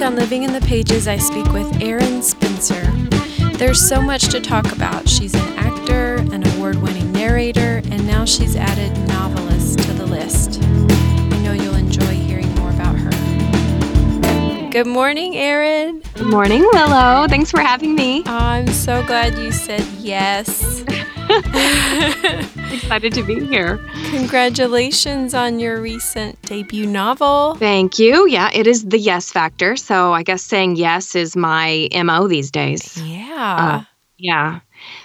week on Living in the Pages, I speak with Erin Spencer. There's so much to talk about. She's an actor, an award winning narrator, and now she's added novelist to the list. I know you'll enjoy hearing more about her. Good morning, Erin. Good morning, Willow. Thanks for having me. Oh, I'm so glad you said yes. Excited to be here. Congratulations on your recent debut novel. Thank you. Yeah, it is the yes factor. So I guess saying yes is my MO these days. Yeah. Uh, yeah.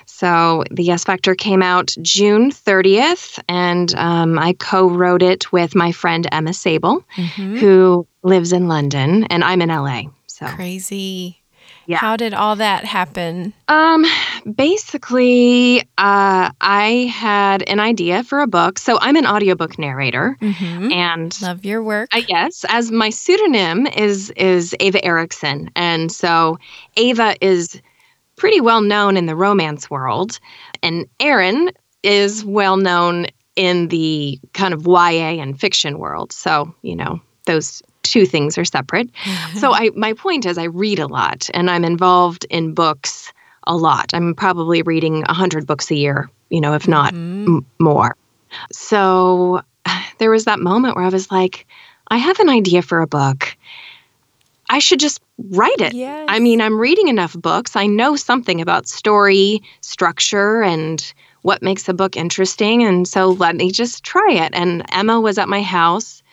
So the Yes Factor came out June 30th, and um, I co wrote it with my friend Emma Sable, Mhm. who lives in London, and I'm in LA. So, Crazy. Yeah. How did all that happen? um, basically, uh, I had an idea for a book. So I'm an audiobook narrator, Mm-hmm. and Love your work. I guess as my pseudonym is is Ava Erickson, and so Ava is pretty well known in the romance world, and Erin is well known in the kind of YA and fiction world. So you know those two things are separate. so I my point is I read a lot, and I'm involved in books a lot. I'm probably reading a hundred books a year, you know, if not Mhm. m- more. So there was that moment where I was like, I have an idea for a book. I should just write it. Yes. I mean, I'm reading enough books. I know something about story structure and what makes a book interesting. And so let me just try it. And Emma was at my house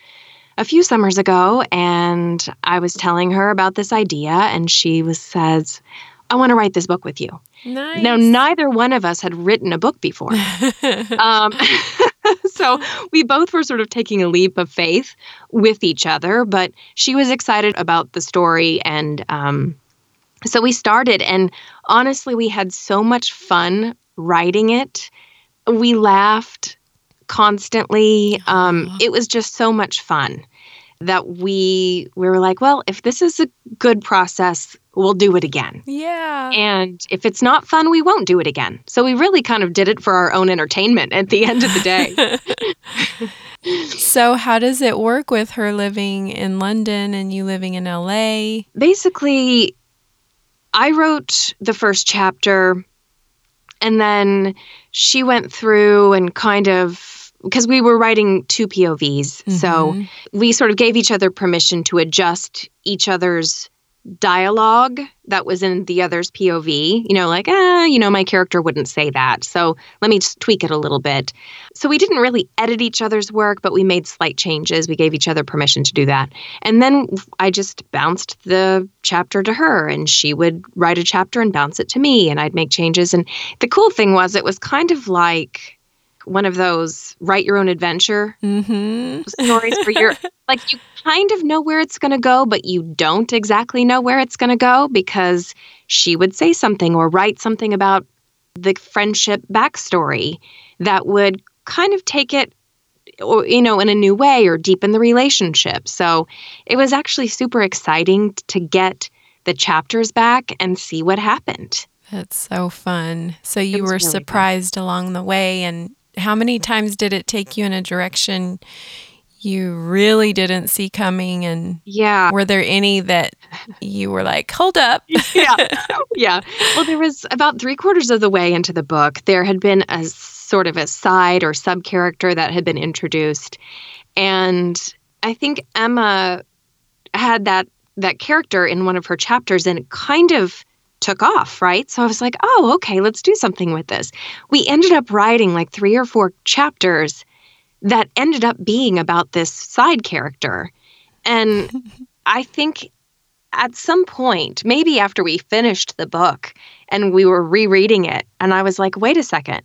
a few summers ago, and I was telling her about this idea, and she was says, I want to write this book with you. nice. Now, neither one of us had written a book before. Um, so we both were sort of taking a leap of faith with each other, but she was excited about the story. And um, so we started, and honestly, we had so much fun writing it. We laughed constantly. Um, it was just so much fun that we we were like, well, if this is a good process, we'll do it again. yeah. And if it's not fun, we won't do it again. So we really kind of did it for our own entertainment at the end of the day. so, how does it work with her living in London and you living in LA? Basically, I wrote the first chapter and then she went through and kind of because we were writing two POVs. So Mhm. we sort of gave each other permission to adjust each other's dialogue that was in the other's POV. You know, like, ah, you know, my character wouldn't say that. So let me just tweak it a little bit. So we didn't really edit each other's work, but we made slight changes. We gave each other permission to do that. And then I just bounced the chapter to her, and she would write a chapter and bounce it to me, and I'd make changes. And the cool thing was, it was kind of like, one of those write your own adventure Mhm. stories for you're like you kind of know where it's going to go but you don't exactly know where it's going to go because she would say something or write something about the friendship backstory that would kind of take it or you know in a new way or deepen the relationship so it was actually super exciting to get the chapters back and see what happened That's so fun. So, you were really fun. surprised along the way. And how many times did it take you in a direction you really didn't see coming? And yeah were there any that you were like, hold up? yeah. Yeah. Well, there was about three quarters of the way into the book, there had been a sort of a side or sub character that had been introduced. And I think Emma had that that character in one of her chapters and it kind of took off, right? So I was like, oh, okay, let's do something with this. We ended up writing like three or four chapters that ended up being about this side character. And I think at some point, maybe after we finished the book and we were rereading it, and I was like, wait a second.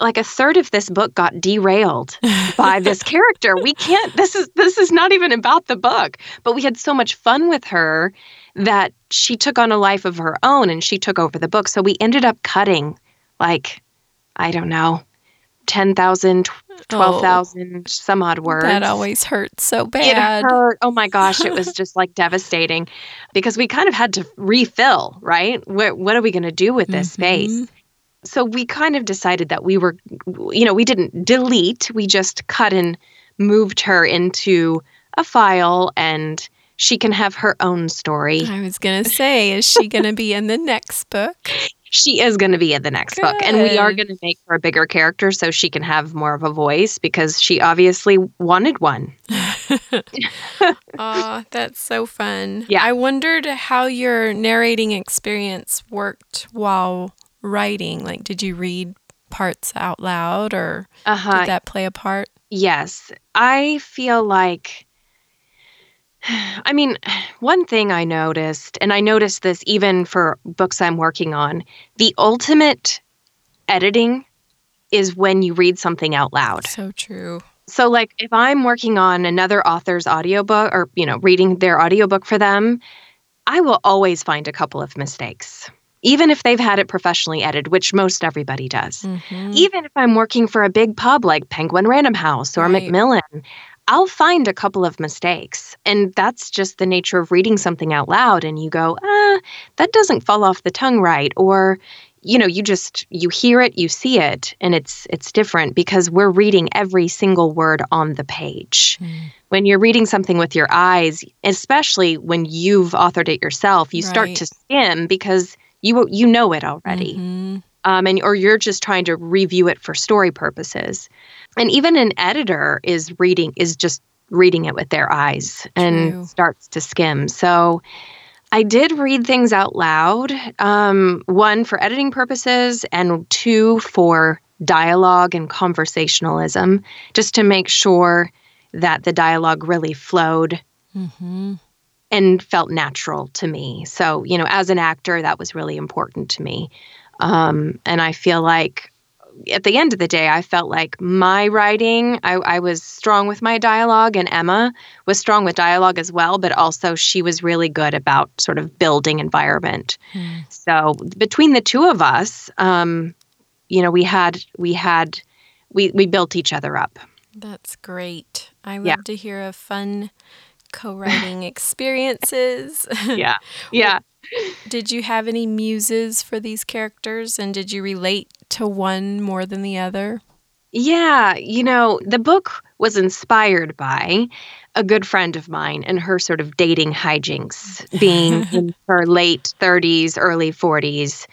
Like a third of this book got derailed by this character. We can't this is this is not even about the book. But we had so much fun with her that she took on a life of her own and she took over the book. So we ended up cutting like I don't know, 10,000, 12,000 some odd words. That always hurts so bad. It hurt. Oh my gosh, it was just like devastating because we kind of had to refill, right? What, what are we going to do with this space? Mhm. So we kind of decided that we were, you know, we didn't delete, we just cut and moved her into a file and she can have her own story. I was going to say, is she going to be in the next book? She is going to be in the next book. And we are going to make her a bigger character so she can have more of a voice because she obviously wanted one. oh, that's so fun. Yeah. I wondered how your narrating experience worked while writing. Like, did you read parts out loud or Uh-huh. did that play a part? Yes. I feel like I mean, one thing I noticed, and I noticed this even for books I'm working on, the ultimate editing is when you read something out loud. So true. So like if I'm working on another author's audiobook or you know reading their audiobook for them, I will always find a couple of mistakes. Even if they've had it professionally edited, which most everybody does. Mhm. Even if I'm working for a big pub like Penguin Random House or Right. Macmillan, I'll find a couple of mistakes. And that's just the nature of reading something out loud and you go, "Ah, that doesn't fall off the tongue right." Or you know, you just you hear it, you see it, and it's it's different because we're reading every single word on the page. Mm. When you're reading something with your eyes, especially when you've authored it yourself, you start to skim because you you know it already Mhm. Um, and or you're just trying to review it for story purposes. And even an editor is reading is just reading it with their eyes and True. starts to skim. So I did read things out loud. Um, one for editing purposes, and two for dialogue and conversationalism, just to make sure that the dialogue really flowed Mhm. and felt natural to me. So, you know, as an actor, that was really important to me. Um, and I feel like at the end of the day, I felt like my writing, I, I was strong with my dialogue, and Emma was strong with dialogue as well, but also she was really good about sort of building environment. Hmm. So between the two of us, um, you know, we had, we had, we, we built each other up. That's great. I love Yeah. to hear of fun co-writing experiences. Yeah. Yeah. Did you have any muses for these characters and did you relate to one more than the other? Yeah, you know, the book was inspired by a good friend of mine and her sort of dating hijinks, being in her late 30s, early 40s,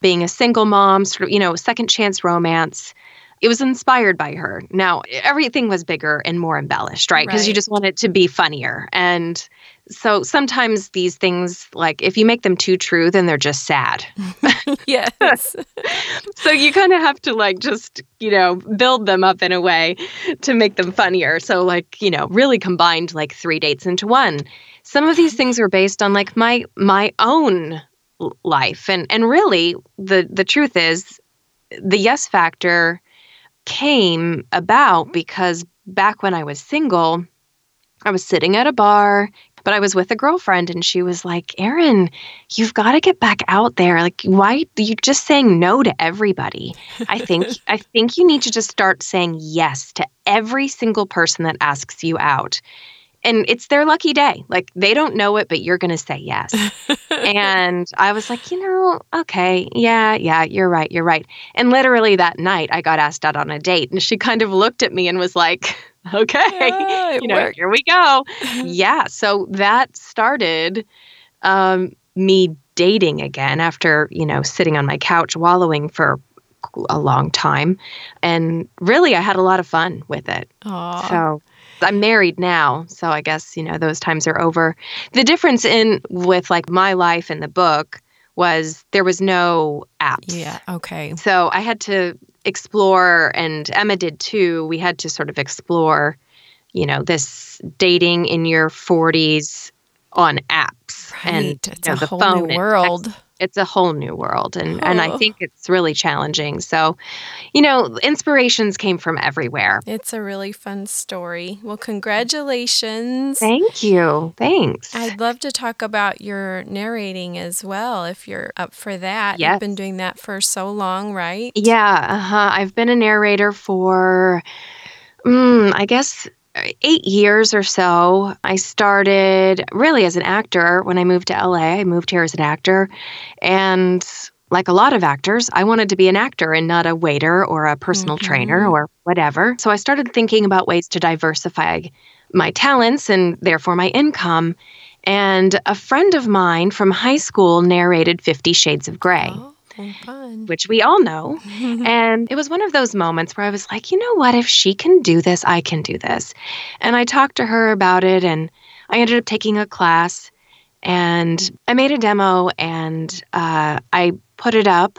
being a single mom, sort of, you know, second chance romance. It was inspired by her. Now, everything was bigger and more embellished, right? Because you just want it to be funnier. And so sometimes these things, like if you make them too true, then they're just sad. yes. so you kind of have to like just you know build them up in a way to make them funnier so like you know really combined like three dates into one some of these things were based on like my my own life and and really the the truth is the yes factor came about mm-hmm. because back when i was single i was sitting at a bar but I was with a girlfriend and she was like, Erin, you've got to get back out there. Like, why you're just saying no to everybody? I think I think you need to just start saying yes to every single person that asks you out. And it's their lucky day. Like they don't know it, but you're gonna say yes. and I was like, you know, okay, yeah, yeah, you're right, you're right. And literally that night I got asked out on a date and she kind of looked at me and was like, Okay, Yeah, you know, worked. here we go yeah so that started um, me dating again after you know sitting on my couch wallowing for a long time and really i had a lot of fun with it Aw. so i'm married now so i guess you know those times are over the difference in with like my life and the book was there was no apps yeah. Okay. so I had to explore, and Emma did too. We had to sort of explore, you know, this dating in your 40s on apps Right. and it's you know, a the whole phone new world. text. It's a whole new world, and and I Oh. think it's really challenging. So, you know, inspirations came from everywhere. It's a really fun story. Well, congratulations. Thank you. Thanks. I'd love to talk about your narrating as well if you're up for that. Yes. You've been doing that for so long, right? Yeah, uh-huh. I've been a narrator for, mm, I guess, eight years or so. I started really as an actor when I moved to LA. I moved here as an actor. And like a lot of actors, I wanted to be an actor and not a waiter or a personal trainer Mhm. or whatever. So I started thinking about ways to diversify my talents and therefore my income. And a friend of mine from high school narrated Fifty Shades of Grey. Oh, fun. Which we all know. and it was one of those moments where I was like, you know what? If she can do this, I can do this. And I talked to her about it, and I ended up taking a class and I made a demo and uh, I put it up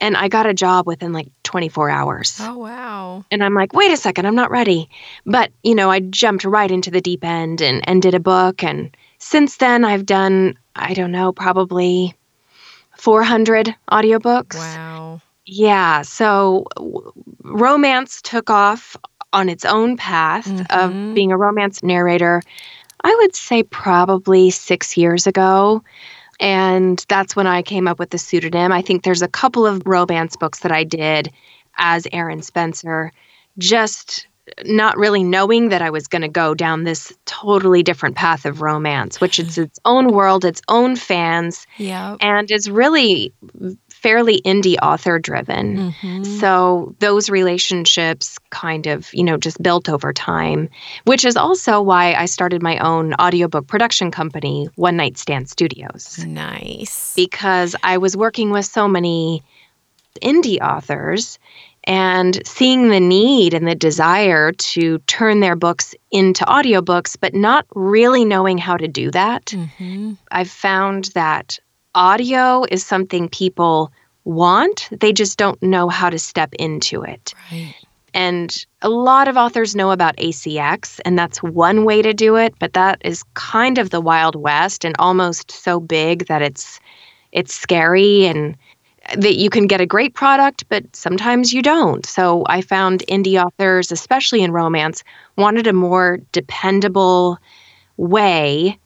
and I got a job within like 24 hours. Oh, wow. And I'm like, wait a second, I'm not ready. But, you know, I jumped right into the deep end and, and did a book. And since then, I've done, I don't know, probably 400 audiobooks. Wow. Yeah. So w- romance took off on its own path Mhm. of being a romance narrator. I would say probably six years ago. And that's when I came up with the pseudonym. I think there's a couple of romance books that I did as Erin Spencer, just not really knowing that I was going to go down this totally different path of romance, which is its own world, its own fans, and is really fairly indie author driven. Mhm. So those relationships kind of, you know, just built over time, which is also why I started my own audiobook production company, One Night Stand Studios, Nice. because I was working with so many indie authors and seeing the need and the desire to turn their books into audiobooks, but not really knowing how to do that. Mhm. I've found that audio is something people want, they just don't know how to step into it. Right. And a lot of authors know about ACX, and that's one way to do it, but that is kind of the Wild West and almost so big that it's it's scary and that you can get a great product, but sometimes you don't. So I found indie authors, especially in romance, wanted a more dependable way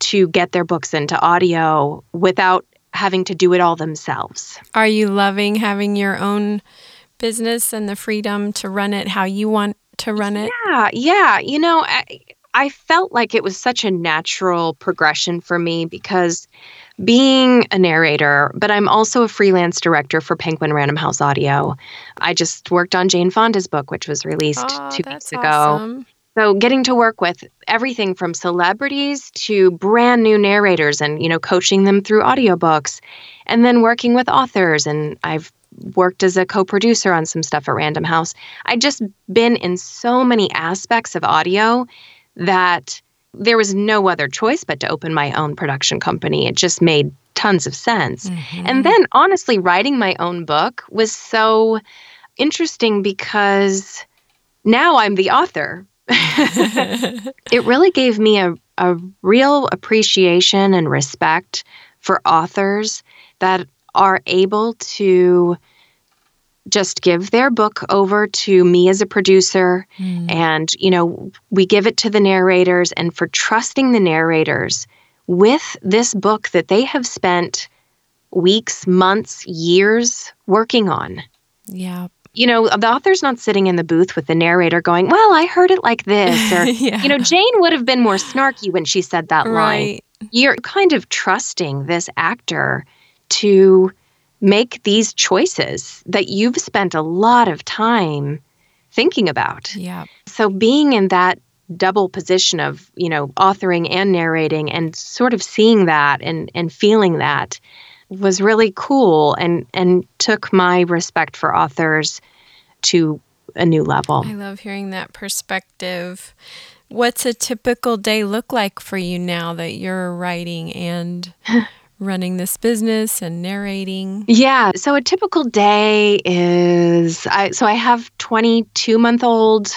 to get their books into audio without having to do it all themselves. Are you loving having your own business and the freedom to run it how you want to run it? Yeah, yeah. You know, I, I felt like it was such a natural progression for me because being a narrator, but I'm also a freelance director for Penguin Random House Audio. I just worked on Jane Fonda's book, which was released Oh, two weeks ago. awesome. So getting to work with everything from celebrities to brand new narrators and, you know, coaching them through audiobooks and then working with authors and I've worked as a co-producer on some stuff at Random House. I've just been in so many aspects of audio that there was no other choice but to open my own production company. It just made tons of sense. Mhm. And then honestly, writing my own book was so interesting because now I'm the author. it really gave me a, a real appreciation and respect for authors that are able to just give their book over to me as a producer Mm. and you know we give it to the narrators and for trusting the narrators with this book that they have spent weeks months years working on yeah. you know the author's not sitting in the booth with the narrator going well i heard it like this or yeah. you know jane would have been more snarky when she said that line you're kind of trusting this actor to make these choices that you've spent a lot of time thinking about Yeah. so being in that double position of you know authoring and narrating and sort of seeing that and and feeling that was really cool and and took my respect for authors to a new level I love hearing that perspective. What's a typical day look like for you now that you're writing and running this business and narrating? yeah so a typical day is i so i have 22 month old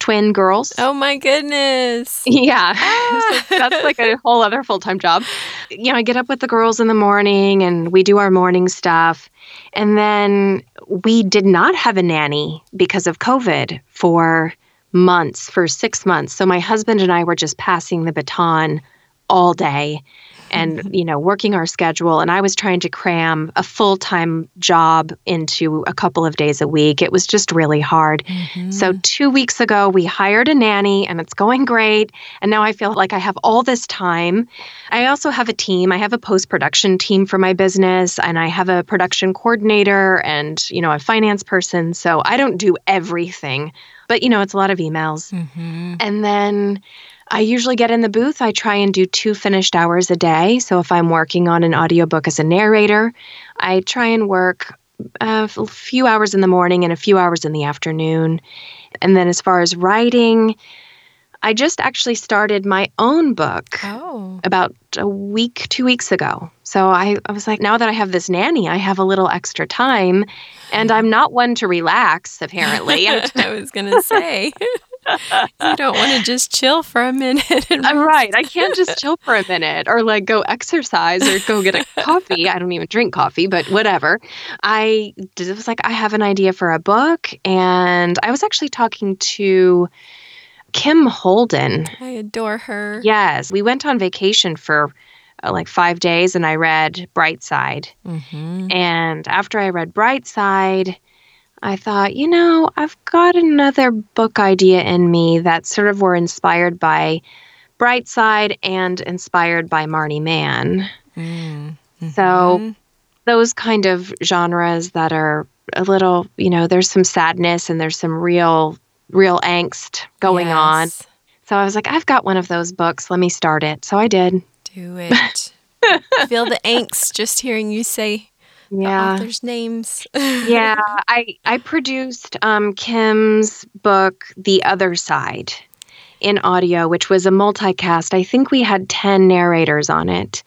twin girls Oh my goodness. Yeah. Ah. So that's like a whole other full time job. You know, I get up with the girls in the morning and we do our morning stuff. And then we did not have a nanny because of COVID for months, for six months. So my husband and I were just passing the baton all day and you know working our schedule and i was trying to cram a full-time job into a couple of days a week it was just really hard Mhm. so, two weeks ago, we hired a nanny and it's going great. And now I feel like I have all this time. I also have a team. I have a post production team for my business, and I have a production coordinator and, you know, a finance person. So, I don't do everything, but, you know, it's a lot of emails. Mhm. And then I usually get in the booth. I try and do two finished hours a day. So if I'm working on an audiobook as a narrator, I try and work uh, a few hours in the morning and a few hours in the afternoon. And then as far as writing, I just actually started my own book Oh. about a week, two weeks ago. So I, I was like, now that I have this nanny, I have a little extra time. And I'm not one to relax, apparently. I was going to say. you don't want to just chill for a minute. I'm right. I can't just chill for a minute or like go exercise or go get a coffee. I don't even drink coffee, but whatever. I did- was like, I have an idea for a book. And I was actually talking to Kim Holden. I adore her. Yes. We went on vacation for uh, like five days and I read Brightside. hmm And after I read Brightside, I thought, you know, I've got another book idea in me that sort of were inspired by Brightside and inspired by Marni Mann. Mm. So those kind of genres that are a little, you know, there's some sadness and there's some real, real angst going on. So I was like, I've got one of those books. Let me start it. So I did. Do it. Feel the angst just hearing you say the Yeah. authors' names. yeah, I I produced um, Kim's book, The Other Side, in audio, which was a multicast. I think we had ten narrators on it,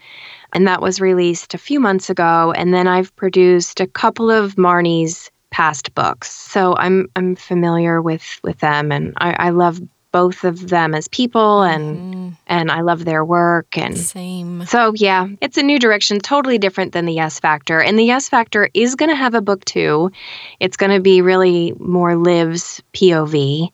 and that was released a few months ago. And then I've produced a couple of Marni's past books, so I'm I'm familiar with with them, and I, I love both of them as people, and Mm, and I love their work and. same. So, yeah, it's a new direction, totally different than the Yes Factor. And the Yes Factor is going to have a book too. It's going to be really more Liv's POV.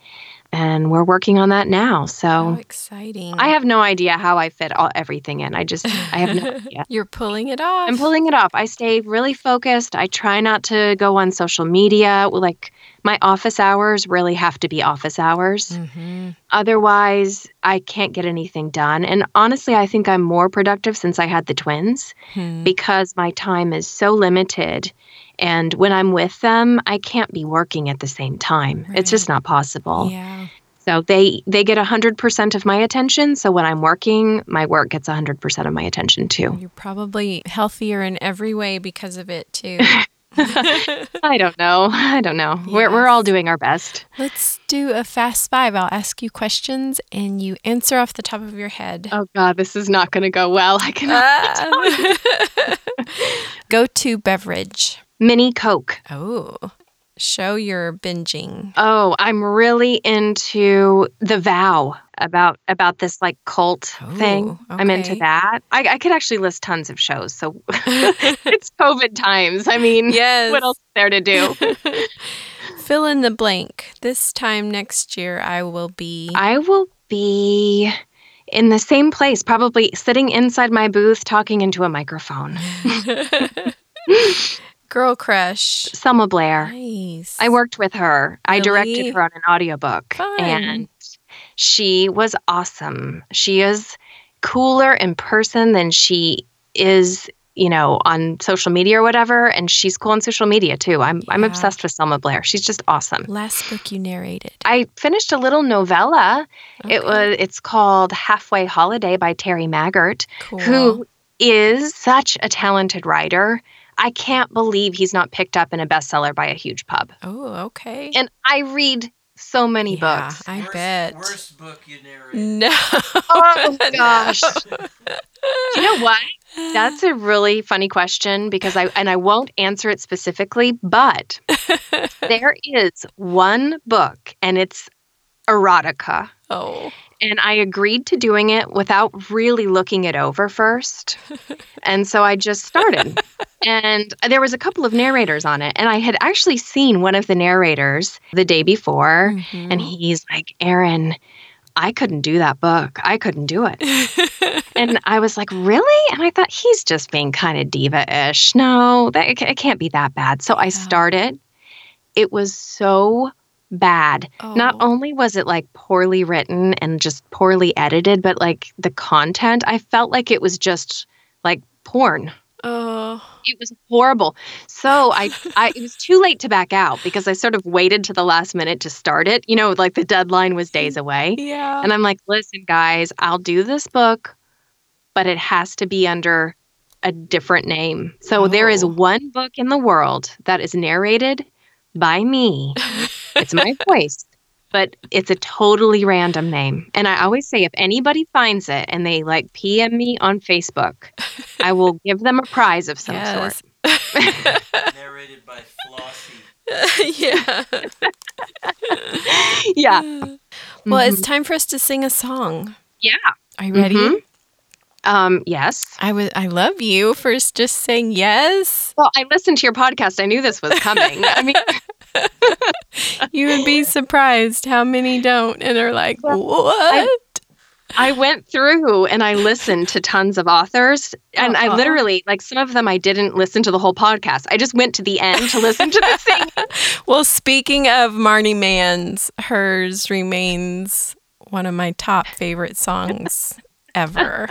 And we're working on that now. How So, exciting. I have no idea how I fit all, everything in. I just, I have no idea. You're pulling it off. I'm pulling it off. I stay really focused. I try not to go on social media. Like, my office hours really have to be office hours. hmm Otherwise, I can't get anything done. And honestly, I think I'm more productive since I had the twins Hmm. because my time is so limited. And when I'm with them, I can't be working at the same time. It's just not possible. Yeah. So they they get 100% of my attention. So when I'm working, my work gets 100% of my attention too. You're probably healthier in every way because of it, too. I don't know. I don't know. We're we're all doing our best. Let's do a fast five. I'll ask you questions and you answer off the top of your head. Oh god, this is not going to go well. I cannot. Ah. Go to beverage. Mini Coke. Oh, show your binging. Oh, I'm really into the vow about about this like cult oh, thing. Oh, I'm into that. I, I could actually list tons of shows. So it's COVID times. I mean, Yes. what else is there to do? Fill in the blank. This time next year, I will be. I will be in the same place, probably sitting inside my booth talking into a microphone. Girl crush. Selma Blair. Nice. I worked with her. I directed her on an audiobook. Fun. And she was awesome. She is cooler in person than she is, you know, on social media or whatever. And she's cool on social media too. I'm I'm obsessed with Selma Blair. She's just awesome. Last book you narrated. I finished a little novella. It was it's called Halfway Holiday by Terry Maggert, cool. who is such a talented writer. I can't believe he's not picked up in a bestseller by a huge pub. Oh, okay. And I read so many Yeah, books. I worst, bet. Worst book you narrated. No. Oh gosh. No. you know what? That's a really funny question because I and I won't answer it specifically, but there is one book and it's erotica. oh. And I agreed to doing it without really looking it over first. And so I just started. and there was a couple of narrators on it. And I had actually seen one of the narrators the day before. And Mhm. he's like, Erin, I couldn't do that book. I couldn't do it. and I was like, really? And I thought he's just being kind of diva-ish. No, that it can't be that bad. So I started. It was so bad. Not Oh. only was it like poorly written and just poorly edited, but like the content, I felt like it was just like porn. Oh. it was horrible. So I, I, it was too late to back out because I sort of waited to the last minute to start it. You know, like the deadline was days mm, away. Yeah. And I'm like, listen, guys, I'll do this book, but it has to be under a different name. So there is Oh. one book in the world that is narrated by me. it's my voice, but it's a totally random name. And I always say if anybody finds it and they like PM me on Facebook, I will give them a prize of some sort. Narrated by Flossie. yeah. Yeah. Well, it's time for us to sing a song. Yeah. Are you ready? Mhm. Um, yes. I was. I love you for just saying yes. Well, I listened to your podcast. I knew this was coming. I mean, You would be surprised how many don't and are like, what? I went through and I listened to tons of authors, and I Uh-uh. literally, like, some of them I didn't listen to the whole podcast. I just went to the end to listen to the thing. Well, speaking of Marni Mann's, hers remains one of my top favorite songs ever.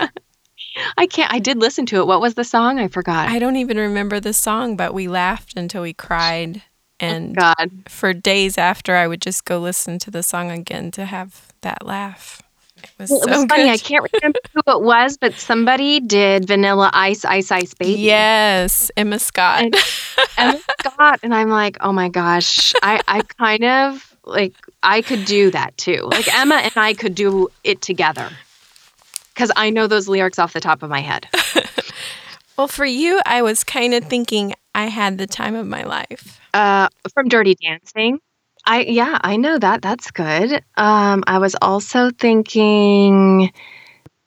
I can't, I did listen to it. What was the song? I forgot. I don't even remember the song, but we laughed until we cried. Oh, and God. for days after, I would just go listen to the song again to have that laugh. It was Well, so it was funny. I can't remember who it was, but somebody did Vanilla Ice, Ice, Ice Baby. Yes, Emma Scott. And- Emma Scott. And I'm like, oh my gosh. I, I kind of like, I could do that too. Like, Emma and I could do it together because I know those lyrics off the top of my head. well, for you, I was kind of thinking I had the time of my life. Uh, from Dirty Dancing. I yeah, I know that. That's good. Um, I was also thinking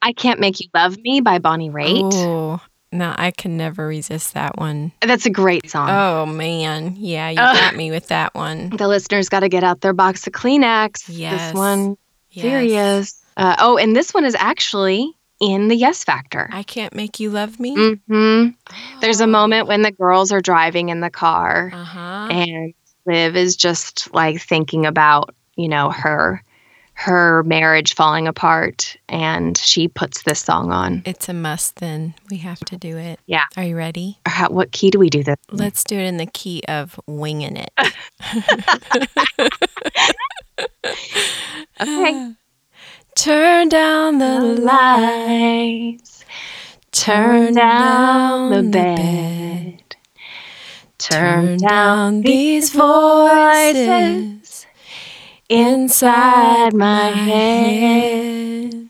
I Can't Make You Love Me by Bonnie Raitt. Oh, no, I can never resist that one. That's a great song. Oh man, yeah, you Ugh. got me with that one. The listeners got to get out their box of Kleenex. Yes. This one Yes. serious. Uh, oh, and this one is actually in the Yes Factor. I can't make you love me. Mm-hmm. There's a moment when the girls are driving in the car Uh huh. and Liv is just like thinking about, you know, her her marriage falling apart and she puts this song on. It's a must. Then we have to do it. Yeah. Are you ready? How, what key do we do this? Let's do it in the key of winging it. Okay. Turn down the lights. Turn down the bed. Turn down these voices inside my head.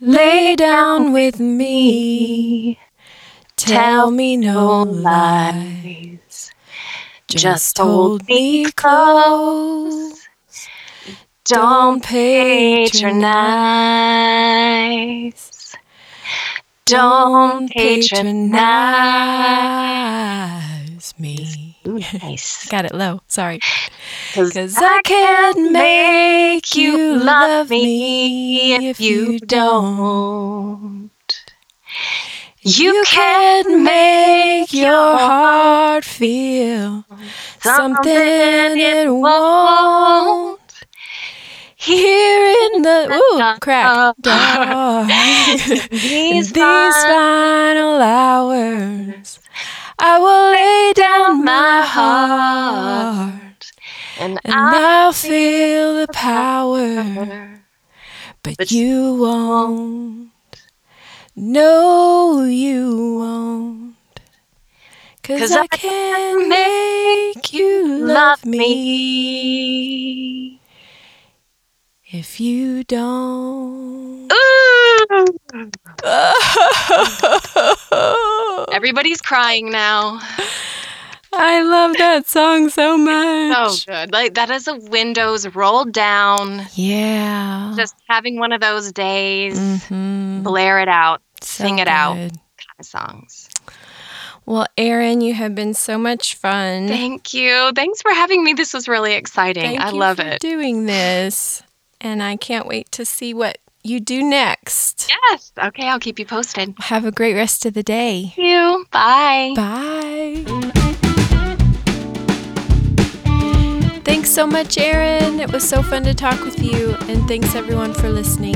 Lay down with me. Tell me no lies. Just hold me close. Don't patronize. Don't patronize. me. Ooh, nice. Got it low. Sorry. Cause Cause I can't make you love me if you don't. You can't make your heart feel something it won't. Here in the ooh crack These these final hours, I will lay down my heart, and and I'll feel the power. But, you won't. No, you won't. Cause, 'Cause I I can't make you love me if you don't. Everybody's crying now. I love that song so much. So good. Like that is a windows rolled down. yeah. Just having one of those days. Mhm. Blare it out. So sing it out. Kind of songs. Well, Erin, you have been so much fun. Thank you. Thanks for having me. This was really exciting. Thank I you love for it. doing this, and I can't wait to see what you do next. Yes. Okay, I'll keep you posted. Have a great rest of the day. Thank you. Bye. Bye. Thanks so much, Erin. It was so fun to talk with you, and thanks everyone for listening.